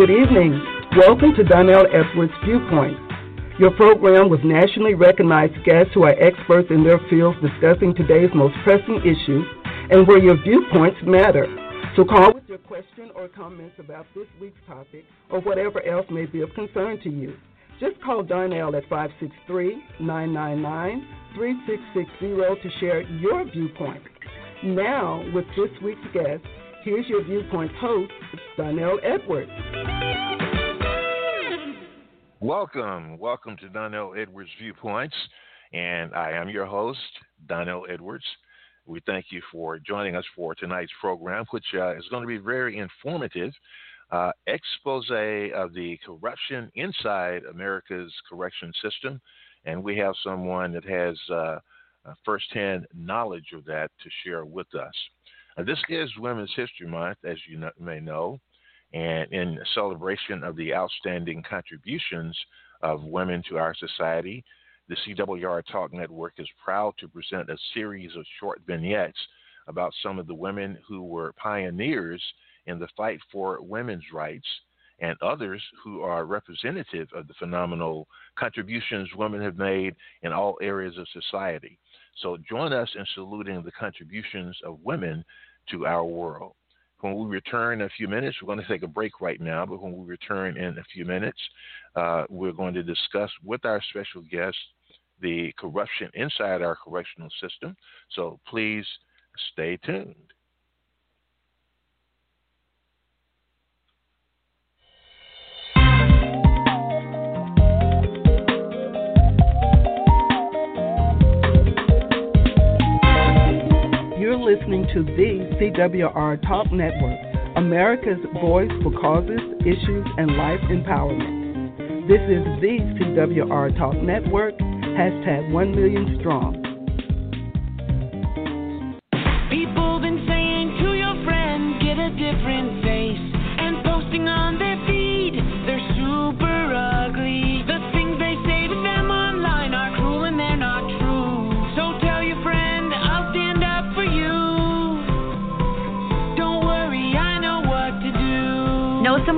Good evening. Welcome to Donell Edwards Viewpoint, your program with nationally recognized guests who are experts in their fields discussing today's most pressing issues and where your viewpoints matter. So call with your question or comments about this week's topic or whatever else may be of concern to you. Just call Darnell at 563-999-3660 to share your viewpoint. Now, with this week's guest, here's your viewpoint host, Donell Edwards. Welcome, welcome to Donell Edwards Viewpoints, and I am your host, Donell Edwards. We thank you for joining us for tonight's program, which uh, is going to be very informative. Uh, expose of the corruption inside America's correction system, and we have someone that has uh, firsthand knowledge of that to share with us. This is Women's History Month, as you know, may know, and in celebration of the outstanding contributions of women to our society, the CWR Talk Network is proud to present a series of short vignettes about some of the women who were pioneers in the fight for women's rights and others who are representative of the phenomenal contributions women have made in all areas of society. So join us in saluting the contributions of women to our world. When we return in a few minutes, we're going to take a break right now, but when we return in a few minutes, uh, we're going to discuss with our special guest the corruption inside our correctional system. So please stay tuned. Listening to the CWR Talk Network, America's voice for causes, issues, and life empowerment. This is the CWR Talk Network, hashtag 1 million strong.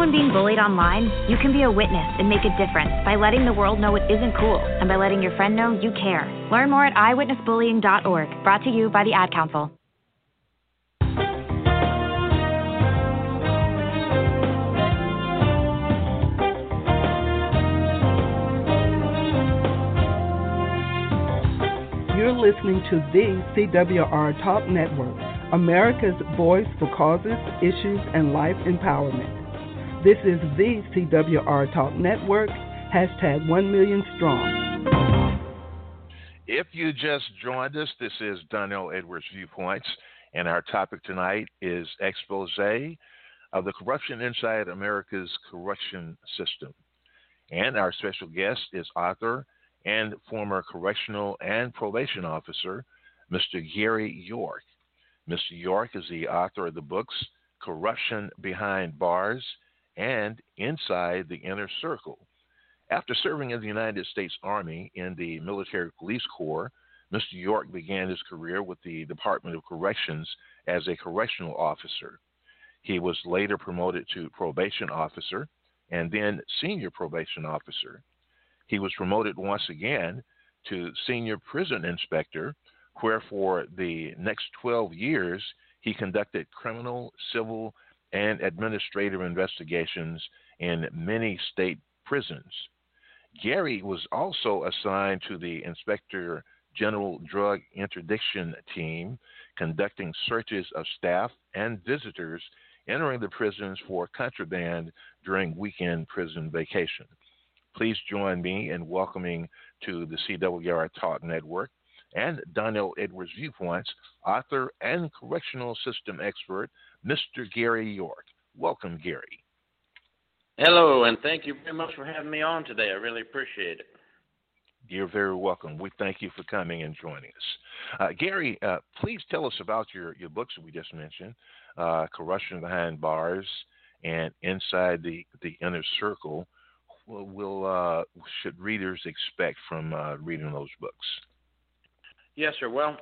Someone being bullied online? You can be a witness and make a difference by letting the world know it isn't cool and by letting your friend know you care. Learn more at iwitnessbullying.org, brought to you by the Ad Council. You're listening to the CWR Talk Network, America's voice for causes, issues, and life empowerment. This is the CWR Talk Network, hashtag 1 million strong. If you just joined us, this is Donell Edwards Viewpoints, and our topic tonight is expose of the corruption inside America's correction system. And our special guest is author and former correctional and probation officer, Mr. Gary York. Mr. York is the author of the books Corruption Behind Bars and Inside the Inner Circle. After serving in the United States Army in the Military Police Corps, Mr. York began his career with the Department of Corrections as a correctional officer. He was later promoted to probation officer and then senior probation officer. He was promoted once again to senior prison inspector, where for the next 12 years he conducted criminal, civil, and administrative investigations in many state prisons. Gary was also assigned to the Inspector General Drug Interdiction Team, conducting searches of staff and visitors entering the prisons for contraband during weekend prison vacation. Please join me in welcoming to the CWR Talk Network and Donell Edwards Viewpoints, author and correctional system expert, Mr. Gary York. Welcome, Gary. Hello, and thank you very much for having me on today. I really appreciate it. You're very welcome. We thank you for coming and joining us. Uh, Gary, uh, please tell us about your, your books that we just mentioned uh, Corruption Behind Bars and Inside the, the Inner Circle. Will, will uh, should readers expect from uh, reading those books? Yes, sir. Well,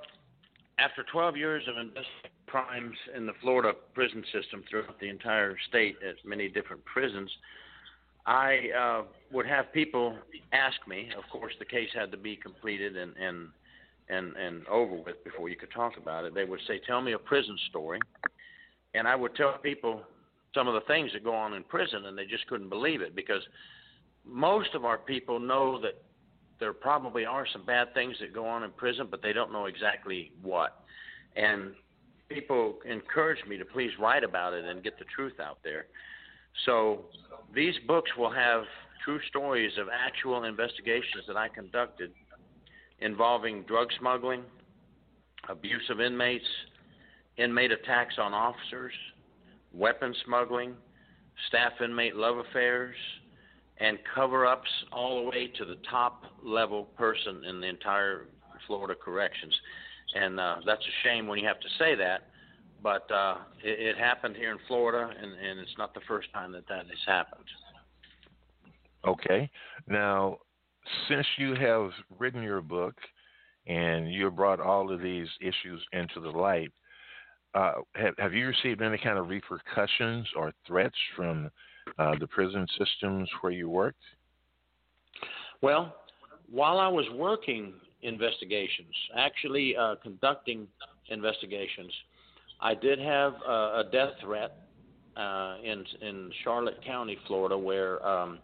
after 12 years of investigating crimes in the Florida prison system throughout the entire state at many different prisons, I uh, would have people ask me. Of course, the case had to be completed and and and and over with before you could talk about it. They would say, "Tell me a prison story," and I would tell people some of the things that go on in prison, and they just couldn't believe it because most of our people know that there probably are some bad things that go on in prison, but they don't know exactly what. And people encourage me to please write about it and get the truth out there. So these books will have true stories of actual investigations that I conducted involving drug smuggling, abuse of inmates, inmate attacks on officers, weapon smuggling, staff inmate love affairs, and cover ups all the way to the top level person in the entire Florida corrections. And uh, that's a shame when you have to say that, but uh, it, it happened here in Florida, and, and it's not the first time that that has happened. Okay. Now, since you have written your book and you have brought all of these issues into the light, uh, have, have you received any kind of repercussions or threats from uh, the prison systems where you worked? Well, while I was working investigations, actually uh, conducting investigations, I did have a death threat uh, in in Charlotte County, Florida, where um,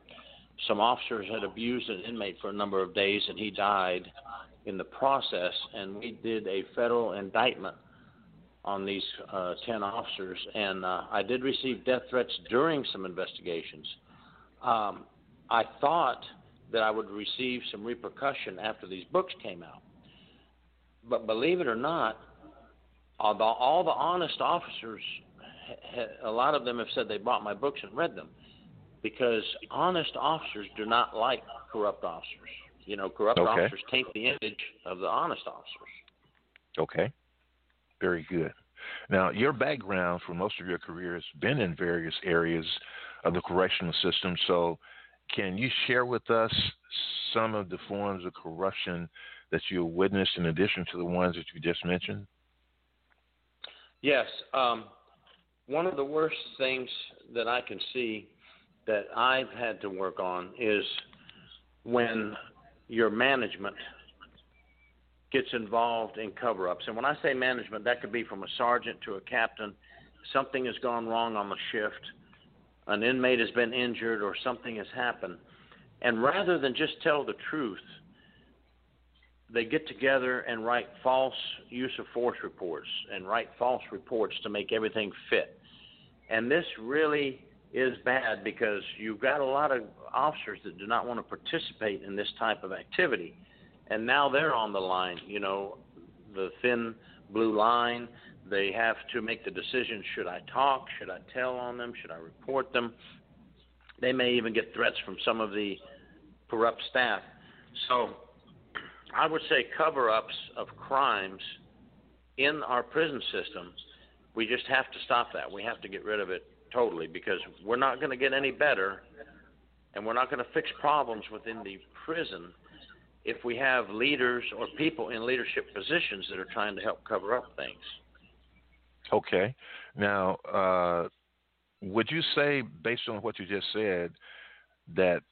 some officers had abused an inmate for a number of days, and he died in the process. And we did a federal indictment on these uh, 10 officers, and uh, I did receive death threats during some investigations. Um, I thought that I would receive some repercussion after these books came out. But believe it or not, all the, all the honest officers, a lot of them have said they bought my books and read them because honest officers do not like corrupt officers. You know, corrupt okay. officers taint the image of the honest officers. Okay. Very good. Now, your background for most of your career has been in various areas of the correctional system. So, can you share with us some of the forms of corruption that you witnessed in addition to the ones that you just mentioned? Yes. Um, one of the worst things that I can see that I've had to work on is when your management gets involved in cover ups. And when I say management, that could be from a sergeant to a captain. Something has gone wrong on the shift, an inmate has been injured, or something has happened. And rather than just tell the truth, they get together and write false use of force reports and write false reports to make everything fit. And this really is bad because you've got a lot of officers that do not want to participate in this type of activity and now they're on the line. You know, the thin blue line. They have to make the decision: should I talk? Should I tell on them? Should I report them? They may even get threats from some of the corrupt staff. So, I would say cover-ups of crimes in our prison system. We just have to stop that. We have to get rid of it totally because we're not going to get any better, and we're not going to fix problems within the prison if we have leaders or people in leadership positions that are trying to help cover up things. Okay. Now, uh, would you say, based on what you just said, that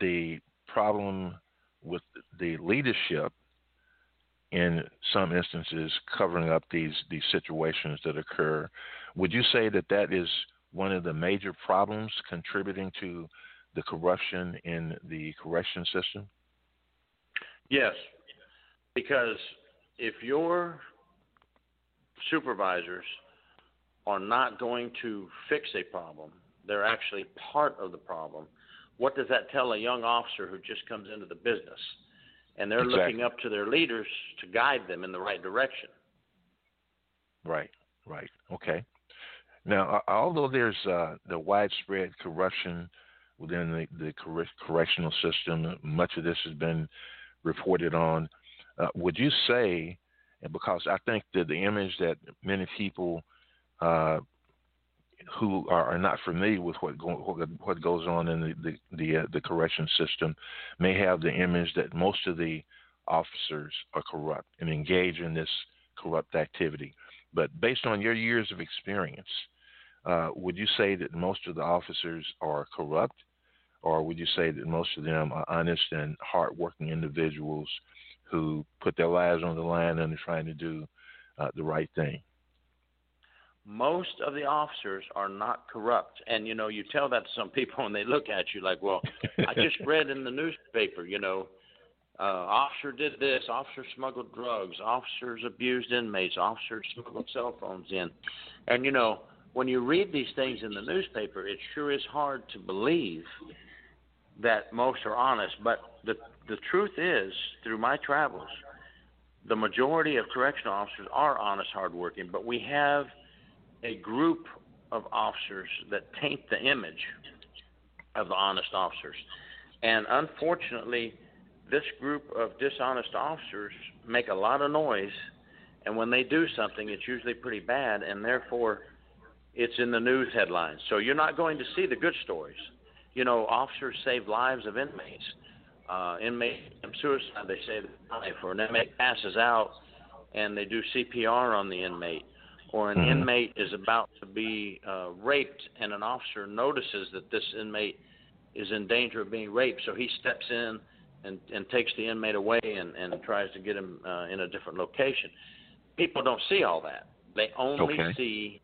the problem with the leadership in some instances covering up these these situations that occur, would you say that that is one of the major problems contributing to the corruption in the correction system? Yes, because if your supervisors are not going to fix a problem, they're actually part of the problem. What does that tell a young officer who just comes into the business? And they're exactly. looking up to their leaders to guide them in the right direction. Right, right. Okay. Now, although there's uh, the widespread corruption within the, the correctional system, much of this has been reported on. Uh, would you say, because I think that the image that many people uh, who are, are, not familiar with what, go, what, what goes on in the the the, uh, the, correction system may have the image that most of the officers are corrupt and engage in this corrupt activity. But based on your years of experience, uh, would you say that most of the officers are corrupt, or would you say that most of them are honest and hardworking individuals who put their lives on the line and are trying to do uh, the right thing? Most of the officers are not corrupt, and you know you tell that to some people and they look at you like, "Well, I just read in the newspaper, you know, uh, officer did this, officer smuggled drugs, officers abused inmates, officers smuggled cell phones in," and you know when you read these things in the newspaper, it sure is hard to believe that most are honest. But the the truth is, through my travels, the majority of correctional officers are honest, hardworking. But we have a group of officers that taint the image of the honest officers, and unfortunately, this group of dishonest officers make a lot of noise. And when they do something, it's usually pretty bad, and therefore it's in the news headlines. So you're not going to see the good stories. You know, officers save lives of inmates. Uh, inmate suicide, they save the life, or an inmate passes out and they do CPR on the inmate, or an Mhm. inmate is about to be uh, raped and an officer notices that this inmate is in danger of being raped, so he steps in and, and takes the inmate away and, and tries to get him uh, in a different location. People don't see all that. They only Okay. see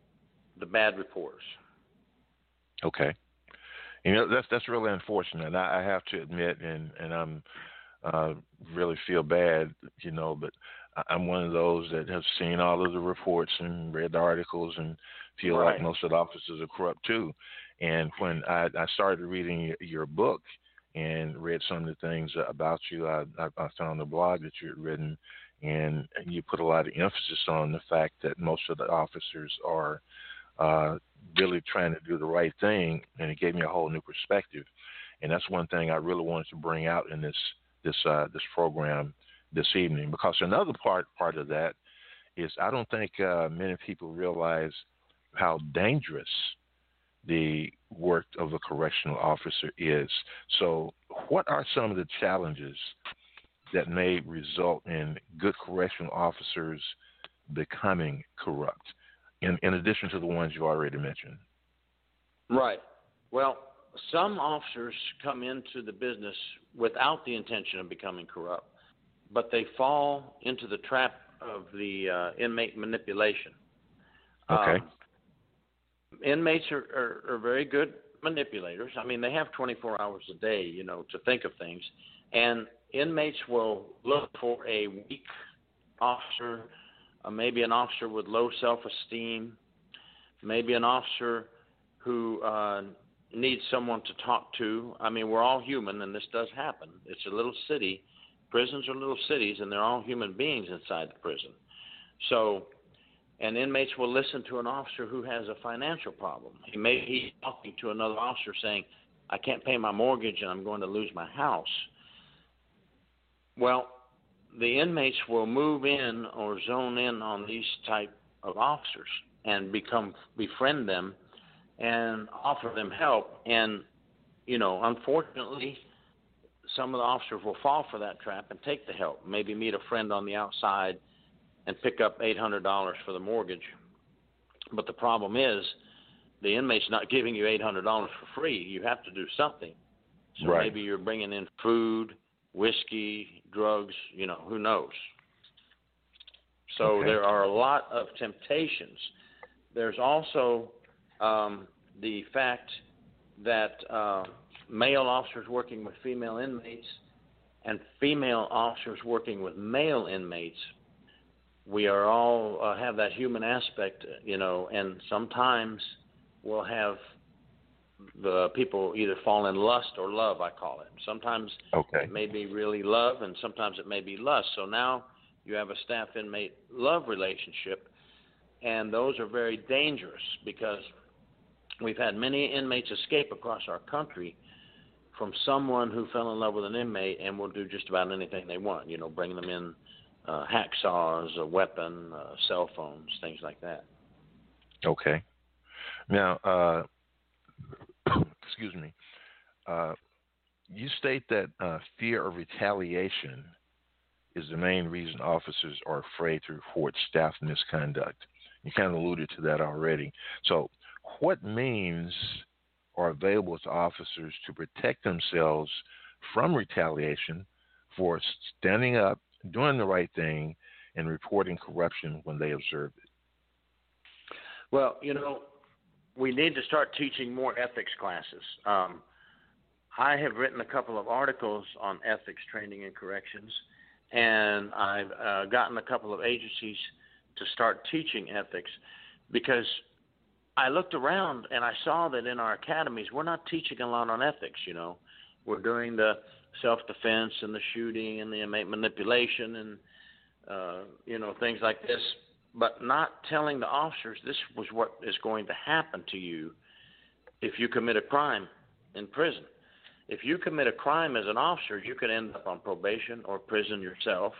the bad reports. Okay. You know that's that's really unfortunate. I, I have to admit, and and I'm uh, really feel bad, you know, but I'm one of those that have seen all of the reports and read the articles and feel like most of the officers are corrupt too. And when I, I started reading your, your book and read some of the things about you, I, I, I found the blog that you had written, and you put a lot of emphasis on the fact that most of the officers are uh, really trying to do the right thing, and it gave me a whole new perspective. And that's one thing I really wanted to bring out in this this uh, this program this evening, because another part part of that is I don't think uh, many people realize how dangerous the work of a correctional officer is. So, what are some of the challenges that may result in good correctional officers becoming corrupt, in, in addition to the ones you already mentioned? Right. Well, some officers come into the business without the intention of becoming corrupt, but they fall into the trap of the uh, inmate manipulation. Okay. Um, inmates are, are, are very good manipulators. I mean, they have 24 hours a day, you know, to think of things, and inmates will look for a weak officer, uh, maybe an officer with low self-esteem, maybe an officer who uh, needs someone to talk to. I mean, we're all human, and this does happen. It's a little city. Prisons are little cities, and they're all human beings inside the prison. So, and inmates will listen to an officer who has a financial problem. He may be talking to another officer saying, "I can't pay my mortgage, and I'm going to lose my house." Well, the inmates will move in or zone in on these type of officers and become befriend them and offer them help. And, you know, unfortunately, some of the officers will fall for that trap and take the help. Maybe meet a friend on the outside and pick up $800 for the mortgage. But the problem is, the inmate's not giving you $800 for free. You have to do something. So Right. maybe you're bringing in food, whiskey, drugs, you know, who knows. So Okay. there are a lot of temptations. There's also um, the fact that uh, male officers working with female inmates and female officers working with male inmates, we are all uh, have that human aspect, you know, and sometimes we'll have the people either fall in lust or love, I call it. Sometimes Okay. it may be really love, and sometimes it may be lust. So now you have a staff inmate love relationship, and those are very dangerous because we've had many inmates escape across our country from someone who fell in love with an inmate and will do just about anything they want. You know, bring them in uh, hacksaws, a weapon, uh, cell phones, things like that. Okay. Now, uh, excuse me. Uh, you state that uh, fear of retaliation is the main reason officers are afraid to report staff misconduct. You kind of alluded to that already. So, what means are available to officers to protect themselves from retaliation for standing up, doing the right thing, and reporting corruption when they observe it? Well, you know, we need to start teaching more ethics classes. Um, I have written a couple of articles on ethics training and corrections, and I've uh, gotten a couple of agencies to start teaching ethics because I looked around and I saw that in our academies we're not teaching a lot on ethics. You know, we're doing the self-defense and the shooting and the inmate manipulation and uh, you know things like this, but not telling the officers this was what is going to happen to you if you commit a crime in prison. If you commit a crime as an officer, you can end up on probation or prison yourself.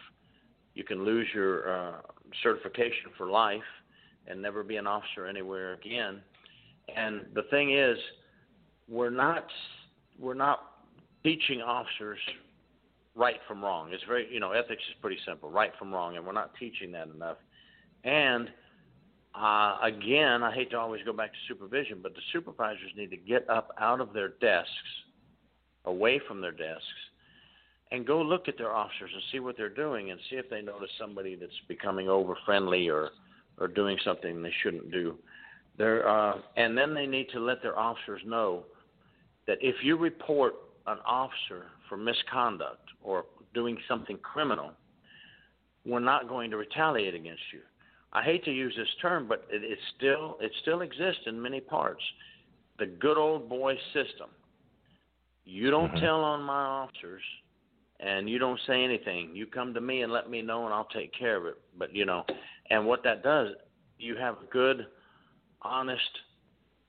You can lose your uh, certification for life and never be an officer anywhere again. And the thing is, we're not we're not teaching officers right from wrong. It's very you know ethics is pretty simple, right from wrong, and we're not teaching that enough. And uh, again, I hate to always go back to supervision, but the supervisors need to get up out of their desks, away from their desks, and go look at their officers and see what they're doing and see if they notice somebody that's becoming over friendly or or doing something they shouldn't do. They're, uh, and then they need to let their officers know that if you report an officer for misconduct or doing something criminal, we're not going to retaliate against you. I hate to use this term, but it, it still it still exists in many parts. The good old boy system. You don't Mhm. tell on my officers, and you don't say anything. You come to me and let me know, and I'll take care of it. But you know, and what that does, you have a good, honest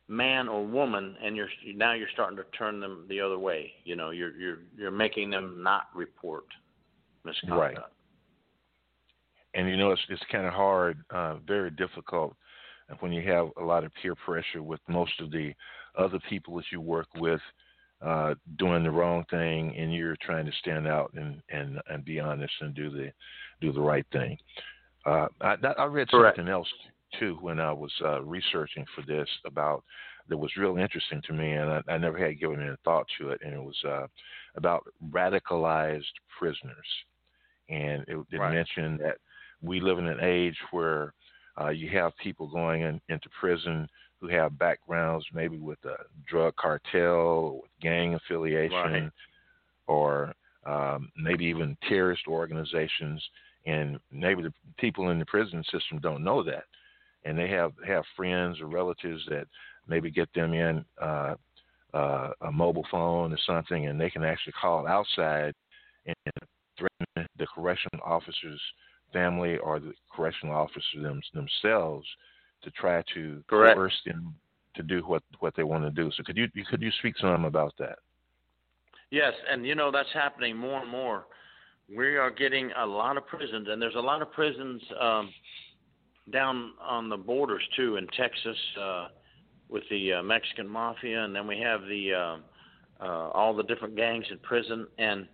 man or woman, and you're now you're starting to turn them the other way. You know, you're you're you're making them not report misconduct. Right. And you know it's it's kind of hard, uh, very difficult when you have a lot of peer pressure with most of the other people that you work with uh, doing the wrong thing, and you're trying to stand out and and and be honest and do the do the right thing. Uh, I, I read Correct. something else too when I was uh, researching for this about that was real interesting to me, and I, I never had given any thought to it, and it was uh, about radicalized prisoners, and it, it Right. mentioned that we live in an age where uh, you have people going in, into prison who have backgrounds maybe with a drug cartel or with gang affiliation Right. or um, maybe even terrorist organizations and maybe the people in the prison system don't know that and they have have friends or relatives that maybe get them in uh, uh, a mobile phone or something and they can actually call outside and threaten the correctional officer's family or the correctional officer them, themselves to try to Correct. coerce them to do what what they want to do. So could you could you speak some about that? Yes, and you know that's happening more and more. We are getting a lot of prisons, and there's a lot of prisons um, down on the borders too in Texas uh, with the uh, Mexican mafia, and then we have the uh, uh, all the different gangs in prison, and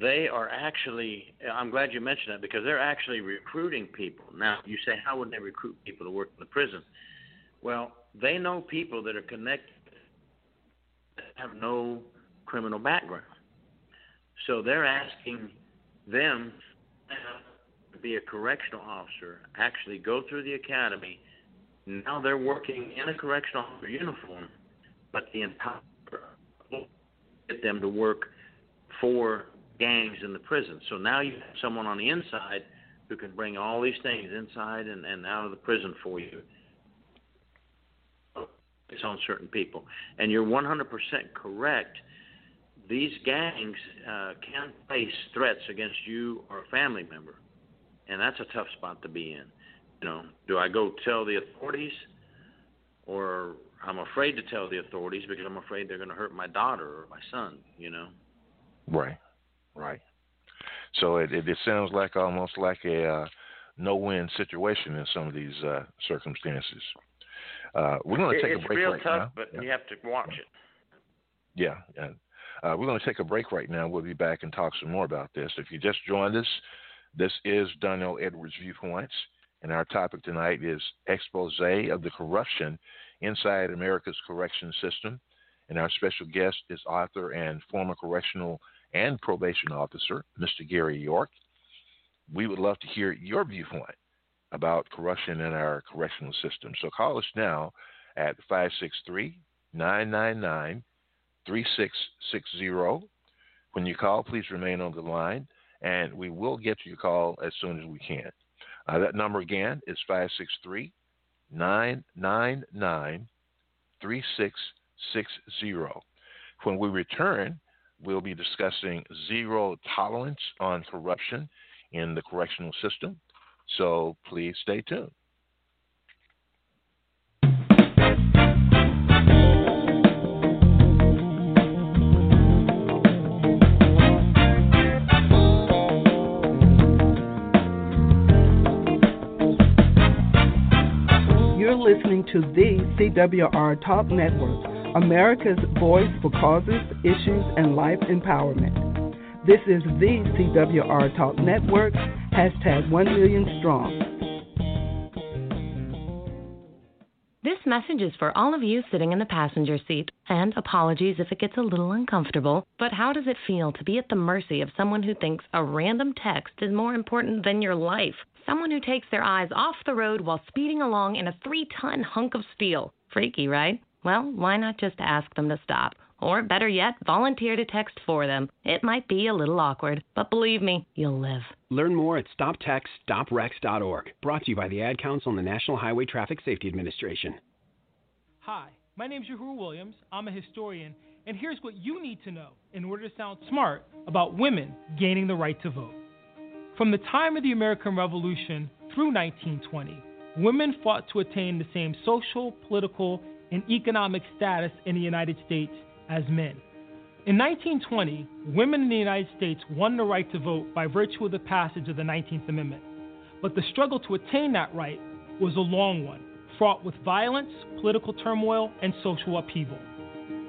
they are actually. I'm glad you mentioned that because they're actually recruiting people. Now you say, how would they recruit people to work in the prison? Well, they know people that are connected that have no criminal background. So they're asking them to be a correctional officer, actually go through the academy. Now they're working in a correctional officer uniform, but the entire get them to work for gangs in the prison. So now you have someone on the inside who can bring all these things inside and, and out of the prison for you. It's on certain people. And you're 100% correct these gangs uh, can face threats against you or a family member, and that's a tough spot to be in. You know, do I go tell the authorities, or I'm afraid to tell the authorities because I'm afraid they're going to hurt my daughter or my son? You know. Right, right. So it it, it sounds like almost like a uh, no-win situation in some of these uh, circumstances. Uh, we're going to take it's a break real right tough, now. but Yeah. you have to watch it. Yeah, yeah. Uh, we're going to take a break right now. We'll be back and talk some more about this. If you just joined us, this is Donell Edwards Viewpoints, and our topic tonight is expose of the corruption inside America's correction system. And our special guest is author and former correctional and probation officer, Mr. Gary York. We would love to hear your viewpoint about corruption in our correctional system. So call us now at 563 999 3660. When you call, please remain on the line, and we will get to your call as soon as we can. Uh, that number again is 563 999 3660. When we return, we'll be discussing zero tolerance on corruption in the correctional system. So please stay tuned. You're listening to the CWR Talk Network, America's voice for causes, issues, and life empowerment. This is the CWR Talk Network, hashtag 1 million strong. This message is for all of you sitting in the passenger seat. And apologies if it gets a little uncomfortable, but how does it feel to be at the mercy of someone who thinks a random text is more important than your life? Someone who takes their eyes off the road while speeding along in a three ton hunk of steel. Freaky, right? Well, why not just ask them to stop? Or better yet, volunteer to text for them. It might be a little awkward, but believe me, you'll live. Learn more at stoptextsstopwrecks.org. Brought to you by the Ad Council and the National Highway Traffic Safety Administration. Hi, my name is Uhuru Williams. I'm a historian, and here's what you need to know in order to sound smart about women gaining the right to vote. From the time of the American Revolution through 1920, women fought to attain the same social, political, and economic status in the United States as men. In 1920, women in the United States won the right to vote by virtue of the passage of the 19th Amendment. But the struggle to attain that right was a long one, fraught with violence, political turmoil, and social upheaval.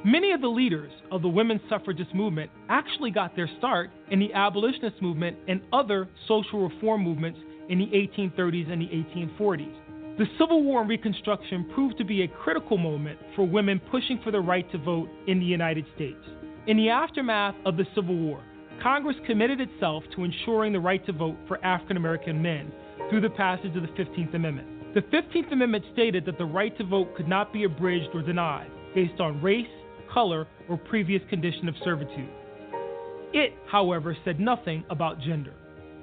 Many of the leaders of the women's suffragist movement actually got their start in the abolitionist movement and other social reform movements in the 1830s and the 1840s. The Civil War and Reconstruction proved to be a critical moment for women pushing for the right to vote in the United States. In the aftermath of the Civil War, Congress committed itself to ensuring the right to vote for African American men through the passage of the 15th Amendment. The 15th Amendment stated that the right to vote could not be abridged or denied based on race, color, or previous condition of servitude. It, however, said nothing about gender.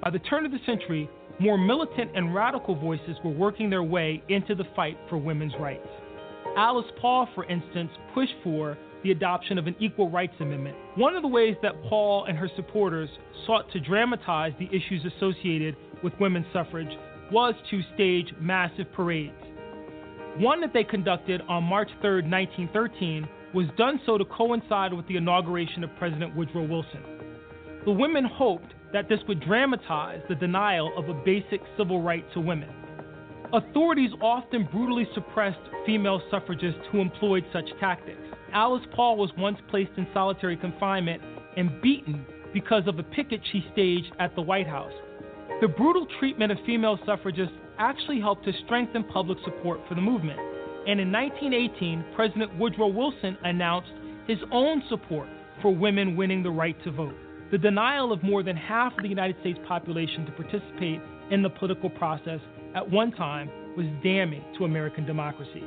By the turn of the century, more militant and radical voices were working their way into the fight for women's rights. Alice Paul, for instance, pushed for the adoption of an Equal Rights Amendment. One of the ways that Paul and her supporters sought to dramatize the issues associated with women's suffrage was to stage massive parades. One that they conducted on March 3, 1913, was done so to coincide with the inauguration of President Woodrow Wilson. The women hoped that this would dramatize the denial of a basic civil right to women. Authorities often brutally suppressed female suffragists who employed such tactics. Alice Paul was once placed in solitary confinement and beaten because of a picket she staged at the White House. The brutal treatment of female suffragists actually helped to strengthen public support for the movement and in 1918, President Woodrow Wilson announced his own support for women winning the right to vote. The denial of more than half of the United States population to participate in the political process at one time was damning to American democracy.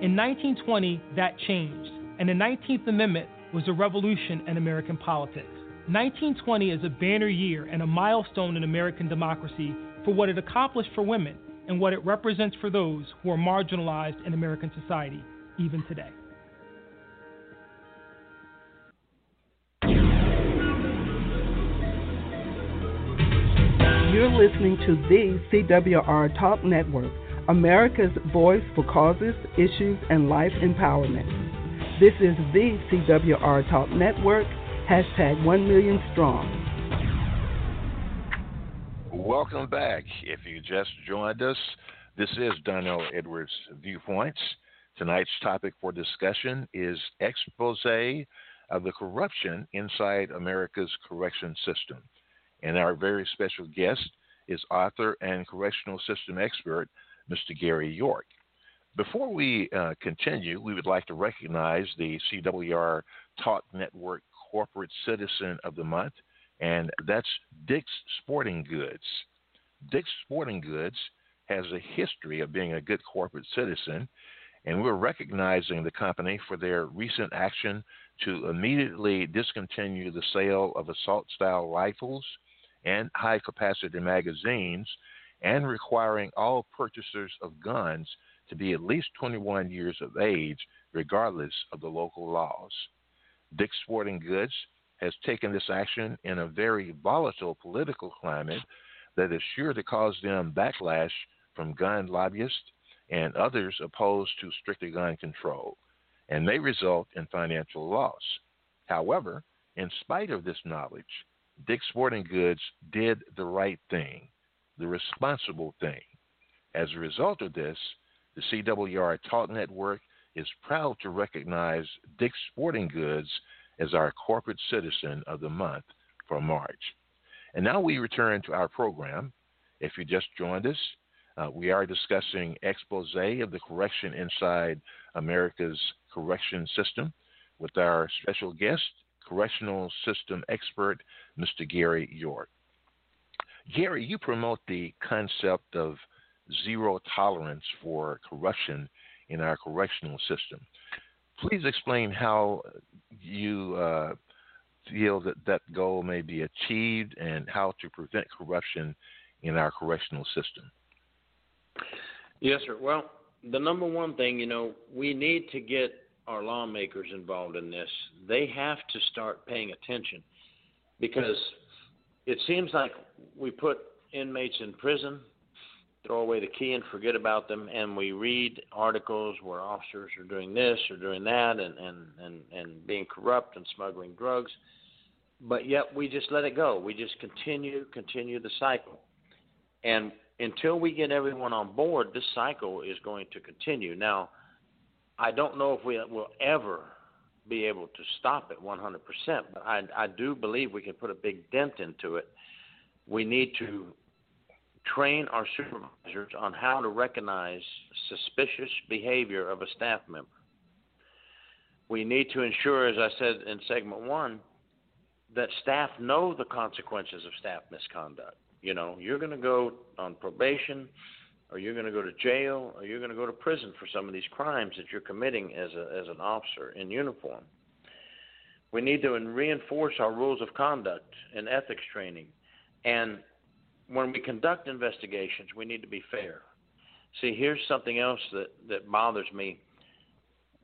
In 1920, that changed, and the 19th Amendment was a revolution in American politics. 1920 is a banner year and a milestone in American democracy for what it accomplished for women and what it represents for those who are marginalized in American society, even today. You're listening to the CWR Talk Network, America's voice for causes, issues, and life empowerment. This is the CWR Talk Network, hashtag 1 million strong. Welcome back. If you just joined us, this is Donell Edwards Viewpoints. Tonight's topic for discussion is expose of the corruption inside America's correction system. And our very special guest is author and correctional system expert, Mr. Gary York. Before we uh, continue, we would like to recognize the CWR Talk Network Corporate Citizen of the Month, and that's Dick's Sporting Goods. Dick's Sporting Goods has a history of being a good corporate citizen, and we're recognizing the company for their recent action to immediately discontinue the sale of assault style rifles and high capacity magazines and requiring all purchasers of guns to be at least 21 years of age, regardless of the local laws. Dick's Sporting Goods has taken this action in a very volatile political climate that is sure to cause them backlash from gun lobbyists and others opposed to stricter gun control, and may result in financial loss. However, in spite of this knowledge, Dick's Sporting Goods did the right thing, the responsible thing. As a result of this, the CWR Talk Network is proud to recognize Dick's Sporting Goods as our corporate citizen of the month for March. And now we return to our program. If you just joined us, uh, we are discussing expose of the correction inside America's correction system with our special guest, correctional system expert, Mr. Gary York. Gary, you promote the concept of zero tolerance for corruption in our correctional system. Please explain how you uh, feel that that goal may be achieved and how to prevent corruption in our correctional system. Yes, sir. Well, the number one thing, you know, we need to get our lawmakers involved in this. They have to start paying attention because it seems like we put inmates in prison, throw away the key and forget about them, and we read articles where officers are doing this or doing that and, and, and, and being corrupt and smuggling drugs. But yet we just let it go. We just continue, continue the cycle. And until we get everyone on board, this cycle is going to continue. Now, I don't know if we will ever be able to stop it 100%, but I, I do believe we can put a big dent into it. We need to train our supervisors on how to recognize suspicious behavior of a staff member. We need to ensure, as I said in segment one, that staff know the consequences of staff misconduct. You know, you're going to go on probation, or you're going to go to jail, or you're going to go to prison for some of these crimes that you're committing as a, as an officer in uniform. We need to reinforce our rules of conduct and ethics training. And when we conduct investigations, we need to be fair. See, here's something else that, that bothers me.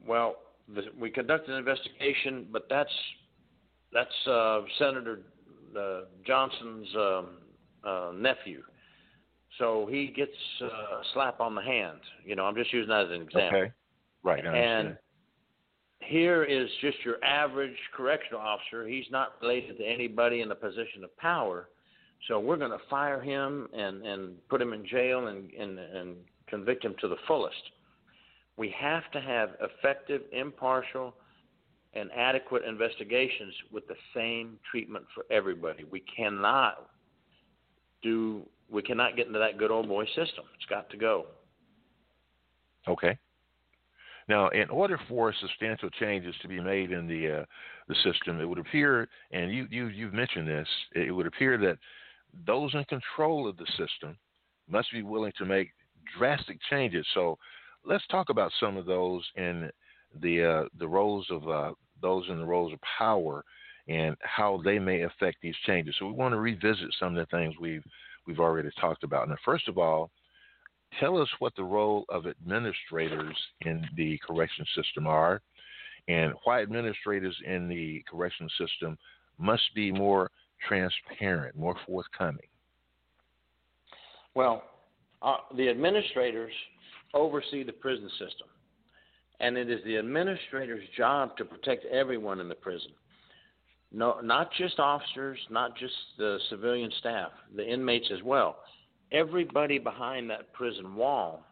Well, the, we conduct an investigation, but that's that's uh, Senator uh, Johnson's um, uh, nephew. So he gets uh, a slap on the hand. You know, I'm just using that as an example. Okay. Right. and here is just your average correctional officer. He's not related to anybody in a position of power. So we're going to fire him and, and put him in jail and, and, and convict him to the fullest. We have to have effective, impartial, and adequate investigations with the same treatment for everybody. We cannot do we cannot get into that good old boy system. It's got to go. Okay. Now, in order for substantial changes to be made in the uh, the system, it would appear, and you you you've mentioned this, it would appear that those in control of the system must be willing to make drastic changes. So, let's talk about some of those in the uh, the roles of uh, those in the roles of power and how they may affect these changes. So we want to revisit some of the things we've we've already talked about. Now, first of all, tell us what the role of administrators in the correction system are, and why administrators in the correction system must be more transparent, more forthcoming. Well, uh, the administrators oversee the prison system and it is the administrator's job to protect everyone in the prison. No, not just officers, not just the civilian staff, the inmates as well. Everybody behind that prison wall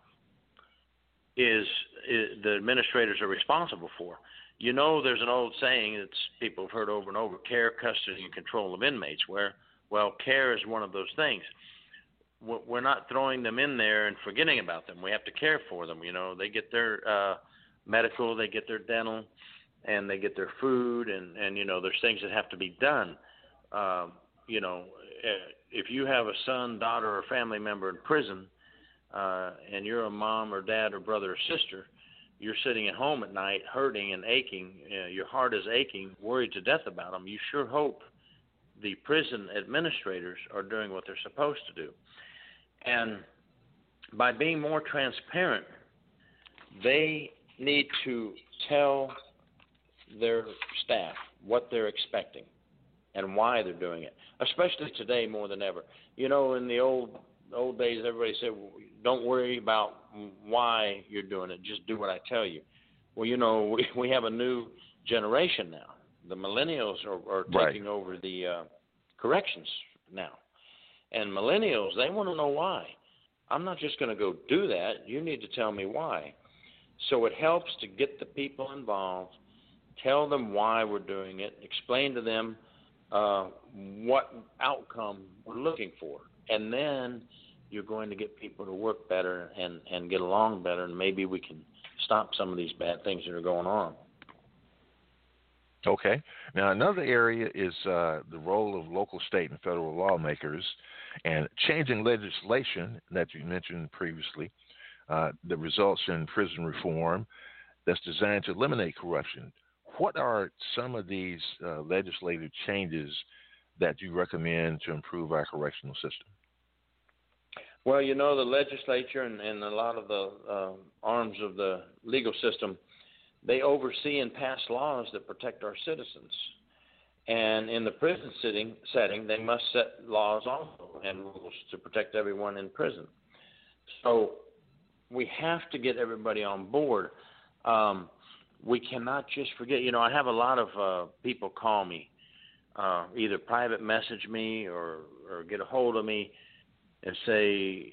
is, is the administrators are responsible for. you know, there's an old saying that people have heard over and over: care, custody, and control of inmates. Where, well, care is one of those things. We're not throwing them in there and forgetting about them. We have to care for them. You know, they get their uh, medical, they get their dental, and they get their food, and and you know, there's things that have to be done. Uh, you know, eh, if you have a son, daughter, or family member in prison, uh, and you're a mom or dad or brother or sister, you're sitting at home at night hurting and aching, uh, your heart is aching, worried to death about them, you sure hope the prison administrators are doing what they're supposed to do. And by being more transparent, they need to tell their staff what they're expecting and why they're doing it, especially today more than ever. You know, in the old old days, everybody said, "Don't worry about why you're doing it; just do what I tell you." Well, you know, we we have a new generation now. The millennials are, are taking right. over the uh, corrections now, and millennials they want to know why. I'm not just going to go do that. You need to tell me why. So it helps to get the people involved, tell them why we're doing it, explain to them uh, what outcome we're looking for, and then you're going to get people to work better and and get along better, and maybe we can stop some of these bad things that are going on. Okay. Now, another area is uh, the role of local, state, and federal lawmakers and changing legislation that you mentioned previously uh, that results in prison reform that's designed to eliminate corruption. What are some of these uh, legislative changes that you recommend to improve our correctional system? Well, you know, the legislature and, and a lot of the uh, arms of the legal system, they oversee and pass laws that protect our citizens. And in the prison sitting, setting, they must set laws also and rules to protect everyone in prison. So we have to get everybody on board. Um, we cannot just forget. You know, I have a lot of uh, people call me, uh, either private message me or or get a hold of me and say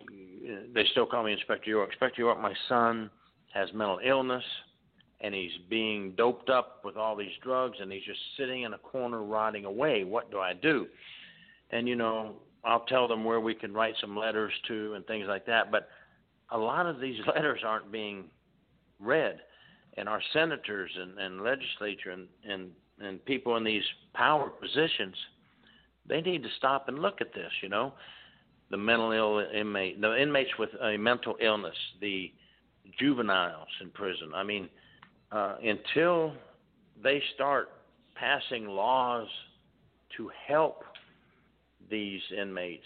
they still call me Inspector York. Inspector York, my son has mental illness and he's being doped up with all these drugs and he's just sitting in a corner rotting away. What do I do? And you know, I'll tell them where we can write some letters to and things like that. But a lot of these letters aren't being read, and our senators and, and legislature and, and and people in these power positions, they need to stop and look at this. You know, the mental ill inmate, the inmates with a mental illness, the juveniles in prison. I mean, uh, until they start passing laws to help these inmates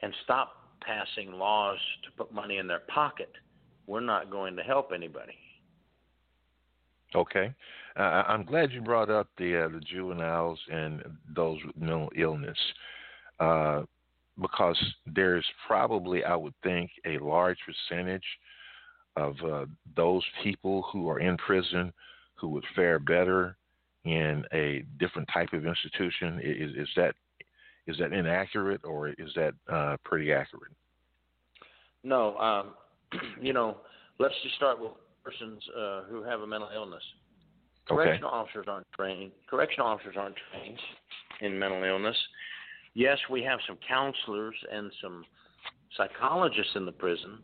and stop passing laws to put money in their pocket, we're not going to help anybody. Okay, uh, I'm glad you brought up the uh, the juveniles and those with mental illness. Uh, because there's probably, I would think, a large percentage of uh, those people who are in prison who would fare better in a different type of institution. Is, is that is that inaccurate or is that uh, pretty accurate? No, um, you know, let's just start with persons uh, who have a mental illness. Correctional okay. officers aren't trained. Correctional officers aren't trained in mental illness. Yes, we have some counselors and some psychologists in the prison,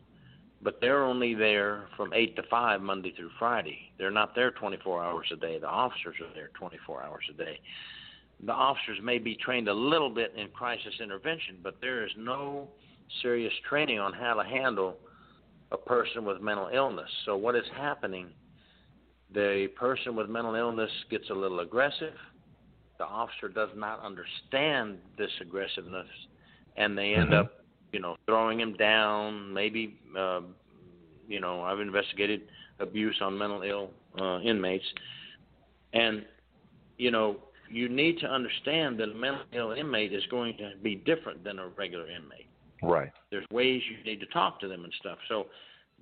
but they're only there from 8 to 5 Monday through Friday. They're not there 24 hours a day. The officers are there 24 hours a day. The officers may be trained a little bit in crisis intervention, but there is no serious training on how to handle a person with mental illness. So, what is happening? The person with mental illness gets a little aggressive the officer does not understand this aggressiveness, and they end mm-hmm. up, you know, throwing him down. Maybe, uh, you know, I've investigated abuse on mental ill uh, inmates, and you know, you need to understand that a mental ill inmate is going to be different than a regular inmate. Right. There's ways you need to talk to them and stuff. So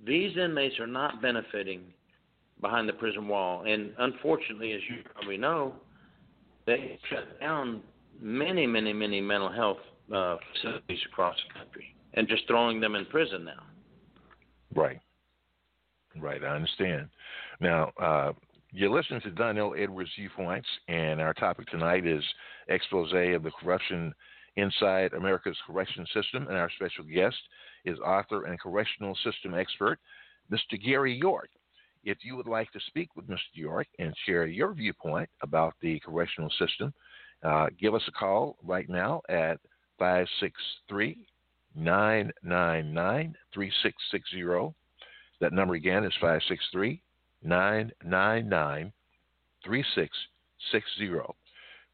these inmates are not benefiting behind the prison wall, and unfortunately, as you probably know, they shut down many, many, many mental health uh, facilities across the country and just throwing them in prison now. Right. Right. I understand. Now, uh, You're listening to Donell Edwards Viewpoints, and our topic tonight is expose of the corruption inside America's correction system. And our special guest is author and correctional system expert, Mr. Gary York. If you would like to speak with Mr. York and share your viewpoint about the correctional system, uh, give us a call right now at 563 999 3660. That number again is 563 999 3660.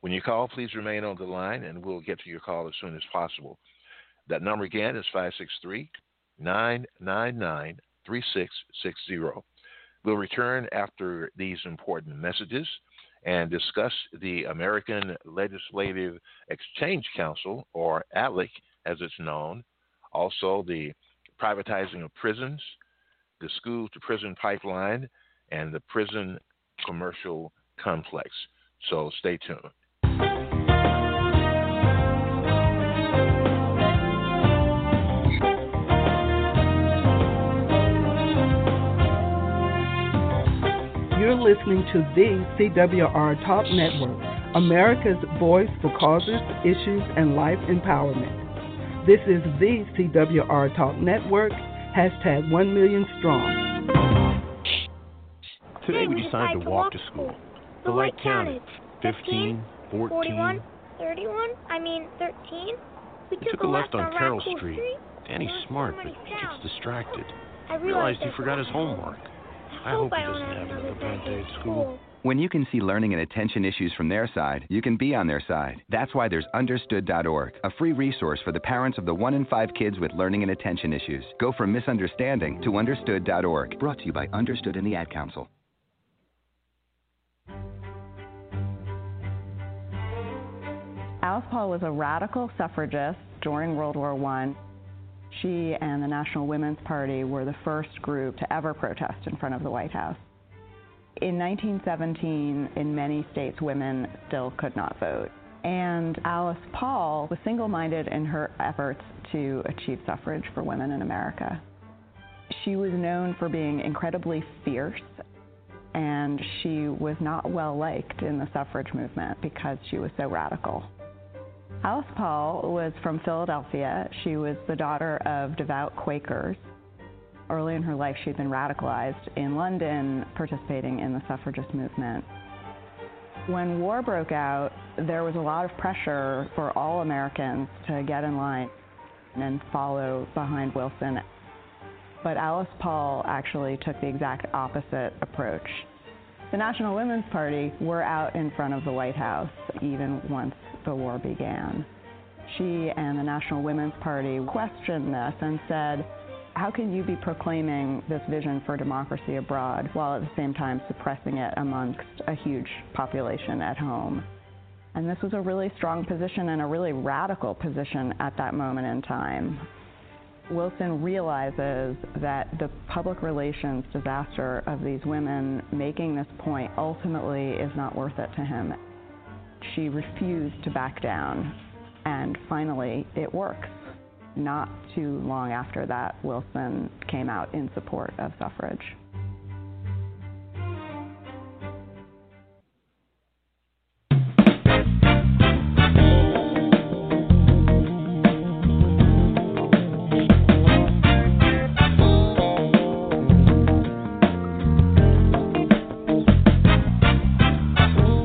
When you call, please remain on the line and we'll get to your call as soon as possible. That number again is 563 999 3660. We'll return after these important messages and discuss the American Legislative Exchange Council, or ALEC as it's known, also the privatizing of prisons, the school to prison pipeline, and the prison commercial complex. So stay tuned. Listening to the CWR Talk Network, America's voice for causes, issues, and life empowerment. This is the CWR Talk Network, hashtag 1 million strong. Today we decided to walk to school. The light counted 15, 14, 41, 31, I mean 13. We took a left on Carroll Street. Danny's smart, but he gets distracted. I realized he forgot his homework. I hope he doesn't have another bad day at school. When you can see learning and attention issues from their side, you can be on their side. That's why there's Understood.org, a free resource for the parents of the one in five kids with learning and attention issues. Go from misunderstanding to Understood.org. Brought to you by Understood and the Ad Council. Alice Paul was a radical suffragist during World War I. She and the National Women's Party were the first group to ever protest in front of the White House. In 1917, in many states, women still could not vote. And Alice Paul was single minded in her efforts to achieve suffrage for women in America. She was known for being incredibly fierce, and she was not well liked in the suffrage movement because she was so radical. Alice Paul was from Philadelphia. She was the daughter of devout Quakers. Early in her life, she had been radicalized in London, participating in the suffragist movement. When war broke out, there was a lot of pressure for all Americans to get in line and follow behind Wilson. But Alice Paul actually took the exact opposite approach. The National Women's Party were out in front of the White House even once the war began. She and the National Women's Party questioned this and said, how can you be proclaiming this vision for democracy abroad while at the same time suppressing it amongst a huge population at home? And this was a really strong position and a really radical position at that moment in time. Wilson realizes that the public relations disaster of these women making this point ultimately is not worth it to him. She refused to back down, and finally, it works. Not too long after that, Wilson came out in support of suffrage.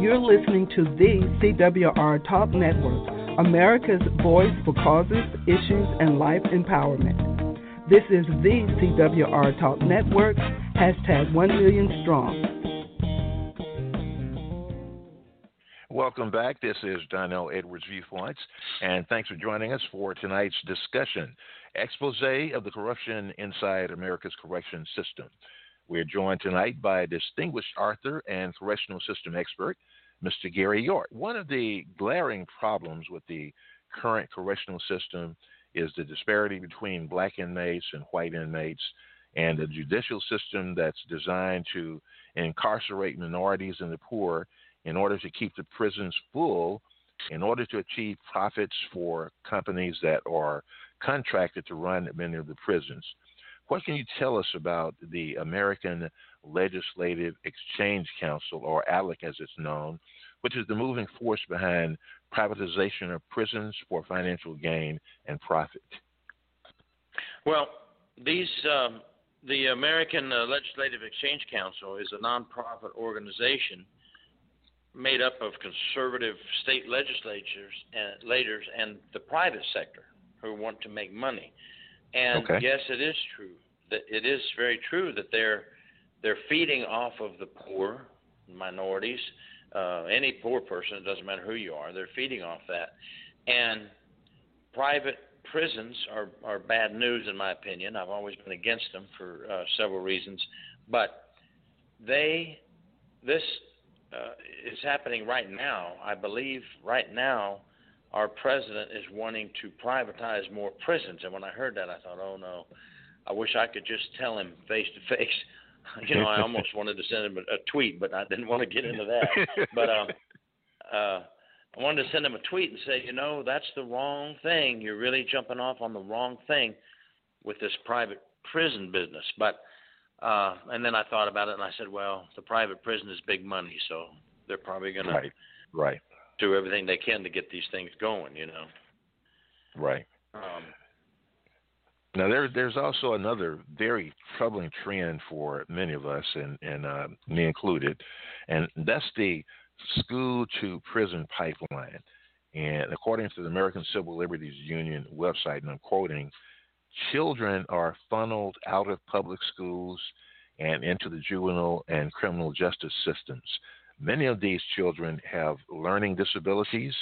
You're listening to the CWR Talk Network America's voice for causes, issues, and life empowerment. This is the CWR Talk Network, hashtag 1 million strong. Welcome back. This is Donell Edwards Viewpoints, and thanks for joining us for tonight's discussion Expose of the Corruption Inside America's Correction System. We are joined tonight by a distinguished author and correctional system expert, Mr. Gary York. One of the glaring problems with the current correctional system is the disparity between black inmates and white inmates, and a judicial system that's designed to incarcerate minorities and the poor in order to keep the prisons full, in order to achieve profits for companies that are contracted to run many of the prisons. What can you tell us about the American Legislative Exchange Council, or ALEC as it's known, which is the moving force behind privatization of prisons for financial gain and profit? Well, these um, the American uh, Legislative Exchange Council is a nonprofit organization made up of conservative state legislatures and leaders and the private sector who want to make money. And okay. yes, it is true that it is very true that they're they're feeding off of the poor, minorities, uh, any poor person. It doesn't matter who you are. They're feeding off that, and private prisons are are bad news in my opinion. I've always been against them for uh, several reasons, but they this uh, is happening right now. I believe right now our president is wanting to privatize more prisons. And when I heard that, I thought, oh no, I wish I could just tell him face to face. You know, I almost wanted to send him a, a tweet, but I didn't want to get into that. But um, uh, I wanted to send him a tweet and say, you know, that's the wrong thing. You're really jumping off on the wrong thing with this private prison business. But uh, and then I thought about it and I said, well, the private prison is big money, so they're probably going right. to right. Do everything they can to get these things going. You know. Right. Um, now there, there's also another very troubling trend for many of us, and, and uh, me included, and that's the school to prison pipeline. And according to the American Civil Liberties Union website, and I'm quoting, children are funneled out of public schools and into the juvenile and criminal justice systems. Many of these children have learning disabilities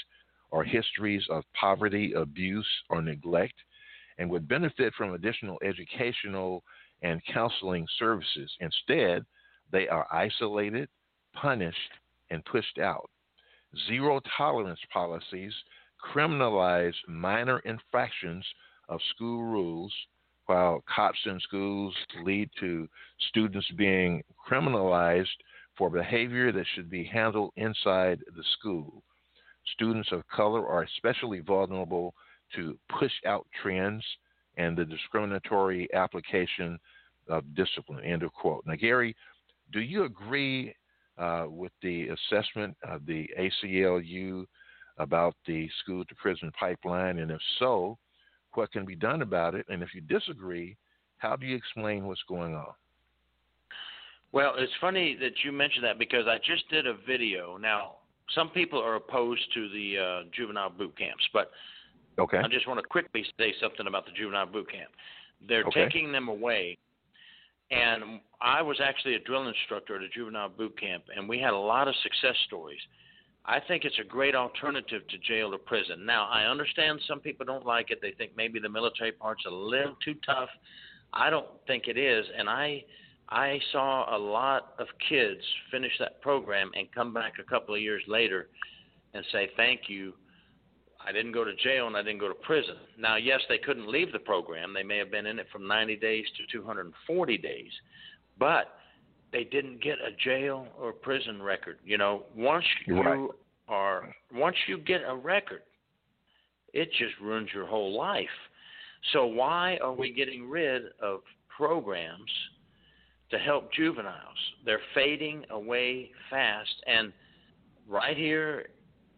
or histories of poverty, abuse, or neglect, and would benefit from additional educational and counseling services. Instead, they are isolated, punished, and pushed out. Zero tolerance policies criminalize minor infractions of school rules, while cops in schools lead to students being criminalized for behavior that should be handled inside the school. Students of color are especially vulnerable to push out trends and the discriminatory application of discipline. End of quote. Now, Gary, do you agree uh, with the assessment of the ACLU about the school to prison pipeline? And if so, what can be done about it? And if you disagree, how do you explain what's going on? Well, it's funny that you mentioned that because I just did a video. Now, some people are opposed to the uh, juvenile boot camps, but okay. I just want to quickly say something about the juvenile boot camp. They're okay. taking them away, and I was actually a drill instructor at a juvenile boot camp, and we had a lot of success stories. I think it's a great alternative to jail or prison. Now, I understand some people don't like it. They think maybe the military part's a little too tough. I don't think it is, and I I saw a lot of kids finish that program and come back a couple of years later and say thank you. I didn't go to jail and I didn't go to prison. Now, yes, they couldn't leave the program. They may have been in it from 90 days to 240 days, but they didn't get a jail or prison record. You know, once you right. are once you get a record, it just ruins your whole life. So why are we getting rid of programs to help juveniles? They're fading away fast and right here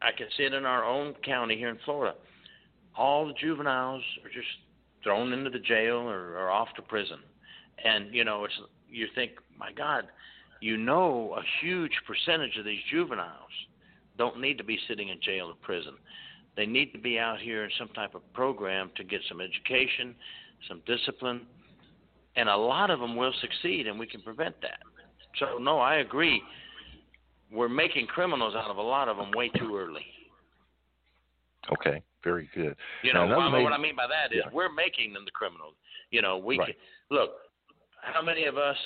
I can see it in our own county here in Florida. All the juveniles are just thrown into the jail or, or off to prison. And you know, it's you think, my God, you know, a huge percentage of these juveniles don't need to be sitting in jail or prison. They need to be out here in some type of program to get some education, some discipline, and a lot of them will succeed, and we can prevent that. So, no, I agree. We're making criminals out of a lot of them way too early. Okay, very good. You know, now, what I mean by that is yeah. we're making them the criminals. You know, we right. can, look how many of us?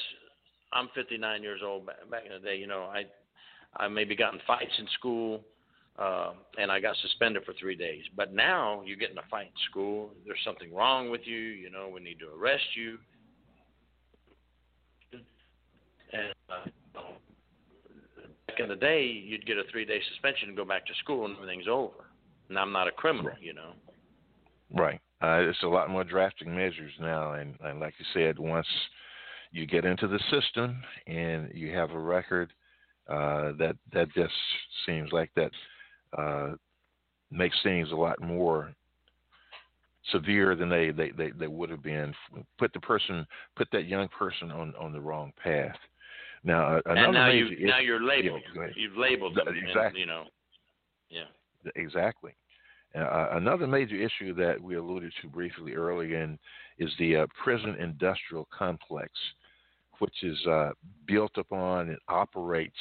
I'm 59 years old. Back in the day, you know, I I maybe got in fights in school, uh, and I got suspended for three days. But now you get in a fight in school. There's something wrong with you. You know, we need to arrest you. And uh, back in the day, you'd get a three-day suspension and go back to school, and everything's over. And I'm not a criminal, right. you know. Right. uh, it's a lot more drastic measures now, and, and like you said, once you get into the system and you have a record, uh, that that just seems like that uh, makes things a lot more severe than they, they, they, they would have been. Put the person, put that young person on, on the wrong path. Now, another and now major you now you're labeled. Yeah, You've labeled them. Exactly. And, you know. Yeah. Exactly. Uh, another major issue that we alluded to briefly earlier in is the uh, prison industrial complex, which is uh, built upon and operates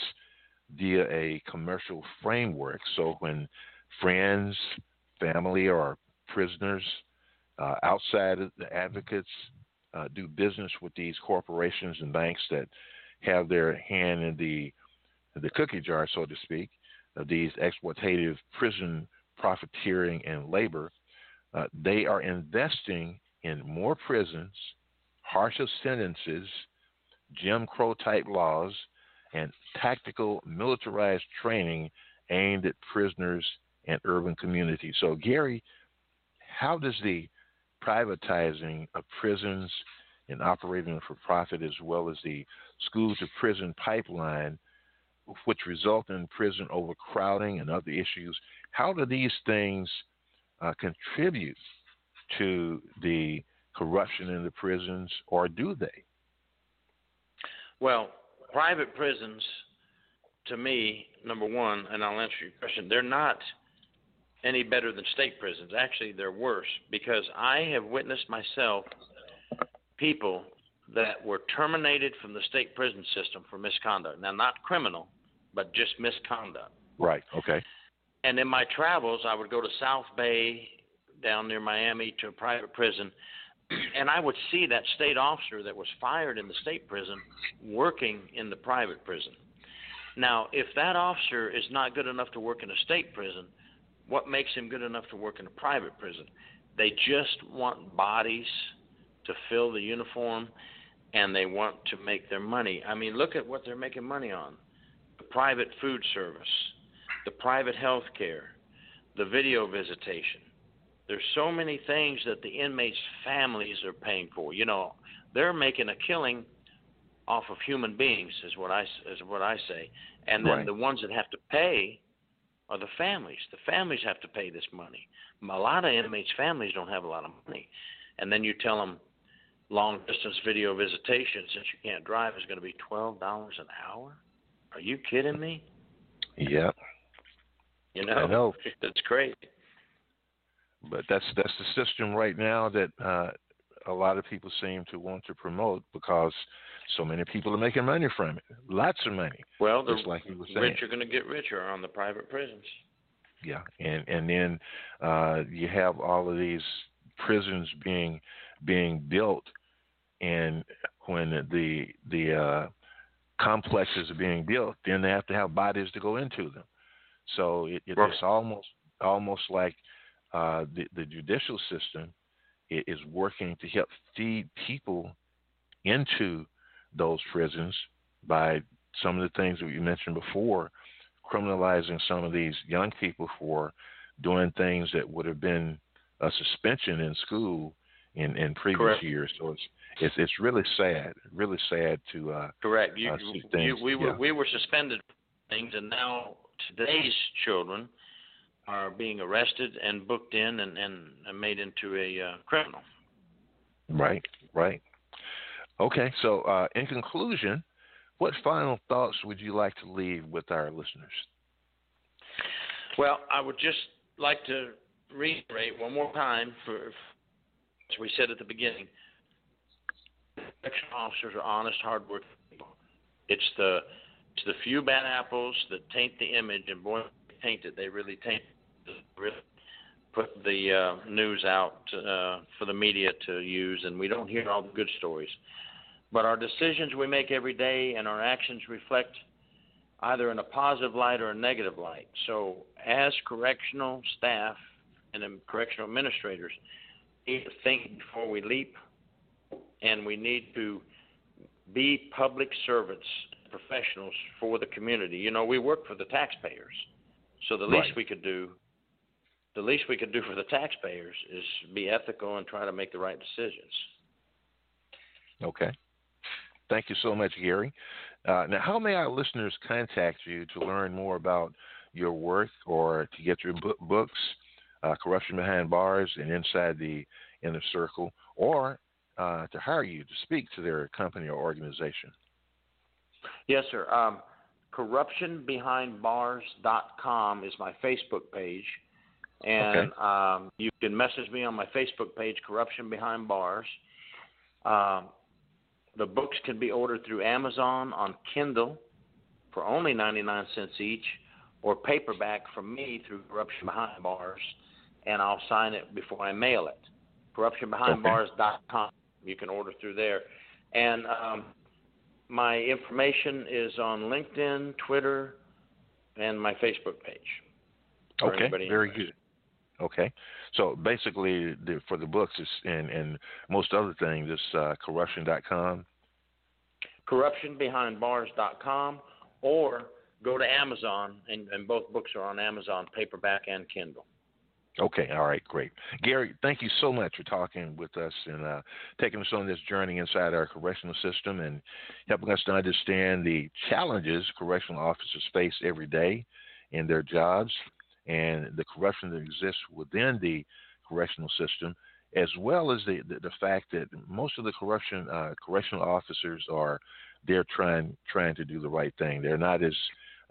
via a commercial framework. So when friends, family, or prisoners uh, outside of the advocates uh, do business with these corporations and banks that have their hand in the the cookie jar, so to speak, of these exploitative prison profiteering and labor. Uh, they are investing in more prisons, harsher sentences, Jim Crow type laws, and tactical militarized training aimed at prisoners and urban communities. So, Gary, how does the privatizing of prisons and operating for profit, as well as the school to prison pipeline, which result in prison overcrowding and other issues, how do these things uh, contribute to the corruption in the prisons, or do they? Well, private prisons, to me, number one, and I'll answer your question, they're not any better than state prisons. Actually, they're worse because I have witnessed myself people that were terminated from the state prison system for misconduct. Now, not criminal, but just misconduct. Right. Okay. And in my travels, I would go to South Bay down near Miami to a private prison, and I would see that state officer that was fired in the state prison working in the private prison. Now, if that officer is not good enough to work in a state prison, what makes him good enough to work in a private prison? They just want bodies to fill the uniform and they want to make their money. I mean, look at what they're making money on the private food service, the private health care, the video visitation. There's so many things that the inmates' families are paying for. You know, they're making a killing off of human beings, is what I is what I say. And then Right. the ones that have to pay are the families. The families have to pay this money. A lot of inmates' families don't have a lot of money, and then you tell them long distance video visitation since you can't drive is going to be twelve dollars an hour. Are you kidding me? Yeah. You know, I know. that's crazy. But that's that's the system right now that uh, a lot of people seem to want to promote because so many people are making money from it. Lots of money. Well, the like you were saying. rich are going to get richer on the private prisons. Yeah, and and then uh, you have all of these prisons being being built, and when the the uh, complexes are being built, then they have to have bodies to go into them. So it, it, Right. it's almost almost like uh, the the judicial system is working to help feed people into those prisons by some of the things that you mentioned before, criminalizing some of these young people for doing things that would have been a suspension in school in, in previous Correct. years. So it's it's it's really sad, really sad to uh, Correct. You, uh, see you, things. we were yeah. we were suspended things, and now today's children are being arrested and booked in and and, and made into a uh, criminal. Right, right. Okay, so uh, in conclusion, what final thoughts would you like to leave with our listeners? Well, I would just like to reiterate one more time for as we said at the beginning. Correction officers are honest, hardworking people. It's the it's the few bad apples that taint the image, and boy, they taint it. They really taint. Really put the uh, news out uh, for the media to use, and we don't hear all the good stories. But our decisions we make every day and our actions reflect either in a positive light or a negative light. So, as correctional staff and correctional administrators, we need to think before we leap, and we need to be public servants, professionals for the community. You know, we work for the taxpayers, so the least Right. we could do the least we could do for the taxpayers is be ethical and try to make the right decisions. Okay. Thank you so much, Gary. Uh, now, how may our listeners contact you to learn more about your work or to get your book, books, uh, Corruption Behind Bars and Inside the Inner Circle, or uh, to hire you to speak to their company or organization? Yes, sir. Um, corruptionbehindbars.com is my Facebook page. And Okay. um, you can message me on my Facebook page, Corruption Behind Bars. Um, the books can be ordered through Amazon on Kindle for only 99 cents each, or paperback from me through Corruption Behind Bars, and I'll sign it before I mail it. CorruptionBehindBars.com. You can order through there. And um, my information is on LinkedIn, Twitter, and my Facebook page. Okay, very good. Okay, so basically, the, for the books it's, and and most other things, it's uh, corruption.com. corruptionbehindbars.com or go to Amazon, and, and both books are on Amazon, paperback and Kindle. Okay, all right, great. Gary, thank you so much for talking with us and uh, taking us on this journey inside our correctional system and helping us to understand the challenges correctional officers face every day in their jobs and the corruption that exists within the correctional system, as well as the, the, the fact that most of the corruption uh, correctional officers are they're trying trying to do the right thing. They're not as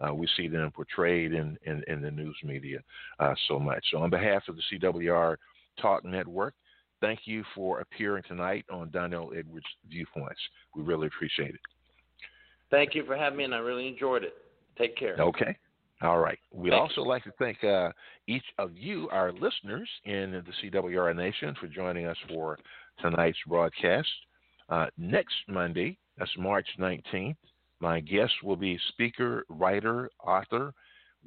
uh, we see them portrayed in, in, in the news media uh, so much. So, on behalf of the CWR Talk Network, thank you for appearing tonight on Donell Edwards Viewpoints. We really appreciate it. Thank you for having me, and I really enjoyed it. Take care. Okay. All right. We'd Thank also like to thank uh, each of you, our listeners in the CWR Nation, for joining us for tonight's broadcast. Uh, next Monday, that's March 19th, my guest will be speaker, writer, author,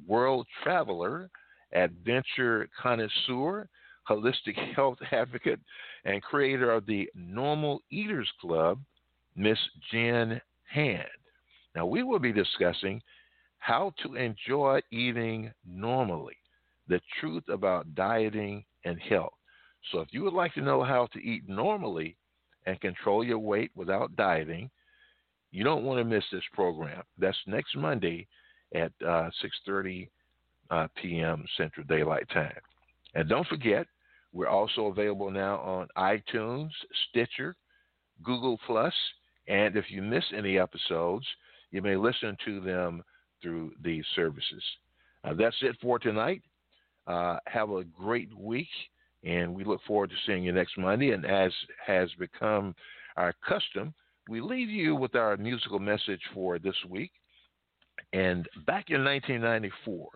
world traveler, adventure connoisseur, holistic health advocate, and creator of the Normal Eaters Club, Miss Jen Hand. Now, we will be discussing how to enjoy eating normally, the truth about dieting and health. So, if you would like to know how to eat normally and control your weight without dieting, you don't want to miss this program. That's next Monday at uh, 6:30 uh, p.m. Central Daylight Time. And don't forget, we're also available now on iTunes, Stitcher, Google Plus, and if you miss any episodes, you may listen to them through these services. Uh, that's it for tonight. Uh, have a great week, and we look forward to seeing you next Monday. And as has become our custom, we leave you with our musical message for this week. And back in 1994,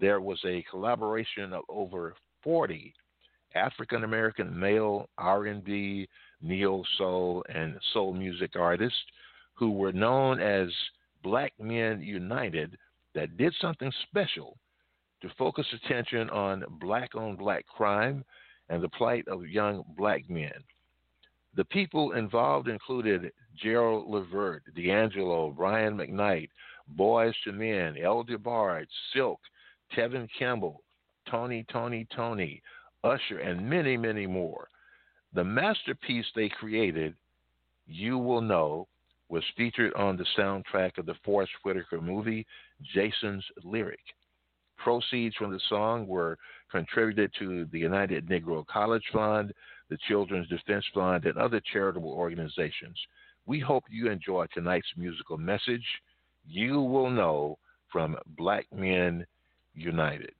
there was a collaboration of over 40 African American male R&B, neo soul, and soul music artists who were known as Black Men United that did something special to focus attention on black on black crime and the plight of young black men. The people involved included Gerald Levert, D'Angelo, Brian McKnight, Boyz II Men, El DeBarge, Silk, Tevin Campbell, Tony! Toni! Toné!, Usher, and many, many more. The masterpiece they created, You Will Know, was featured on the soundtrack of the Forest Whitaker movie, Jason's Lyric. Proceeds from the song were contributed to the United Negro College Fund, the Children's Defense Fund, and other charitable organizations. We hope you enjoy tonight's musical message. You will know from Black Men United.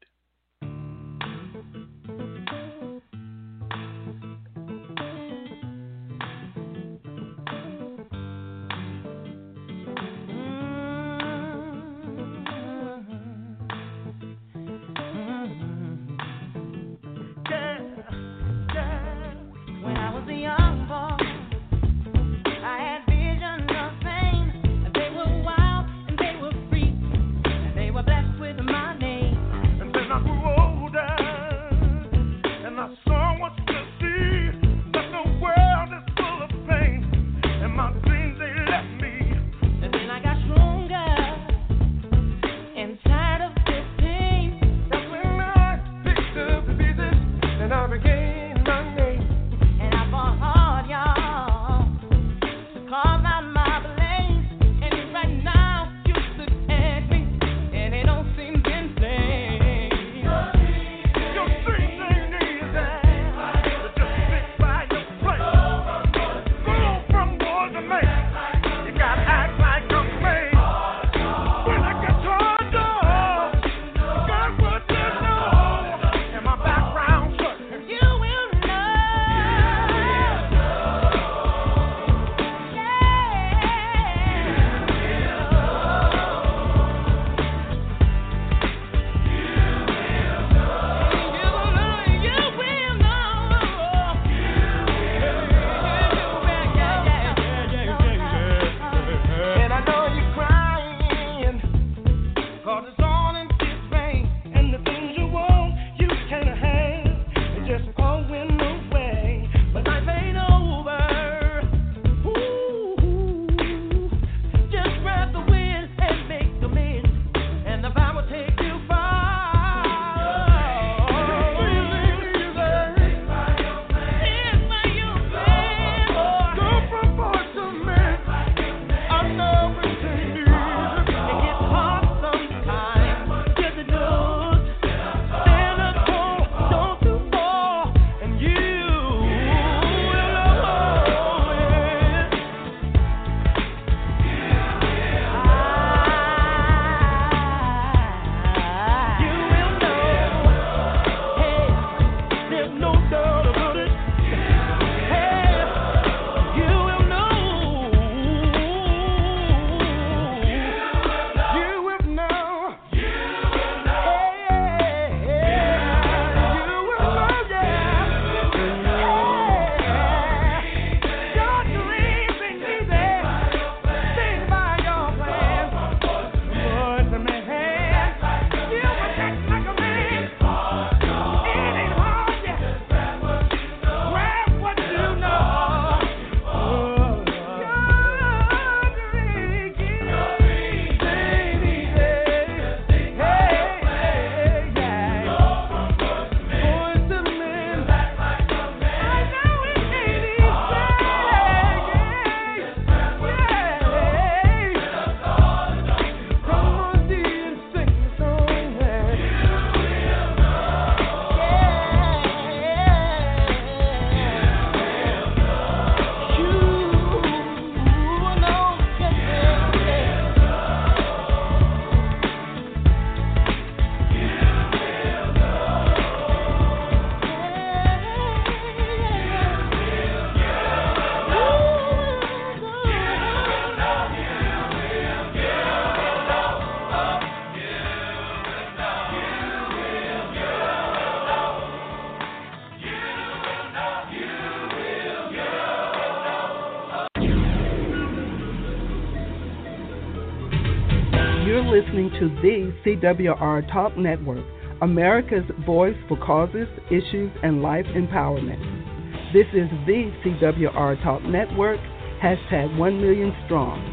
To the CWR Talk Network, America's voice for causes, issues, and life empowerment. This is the CWR Talk Network, hashtag 1 million strong.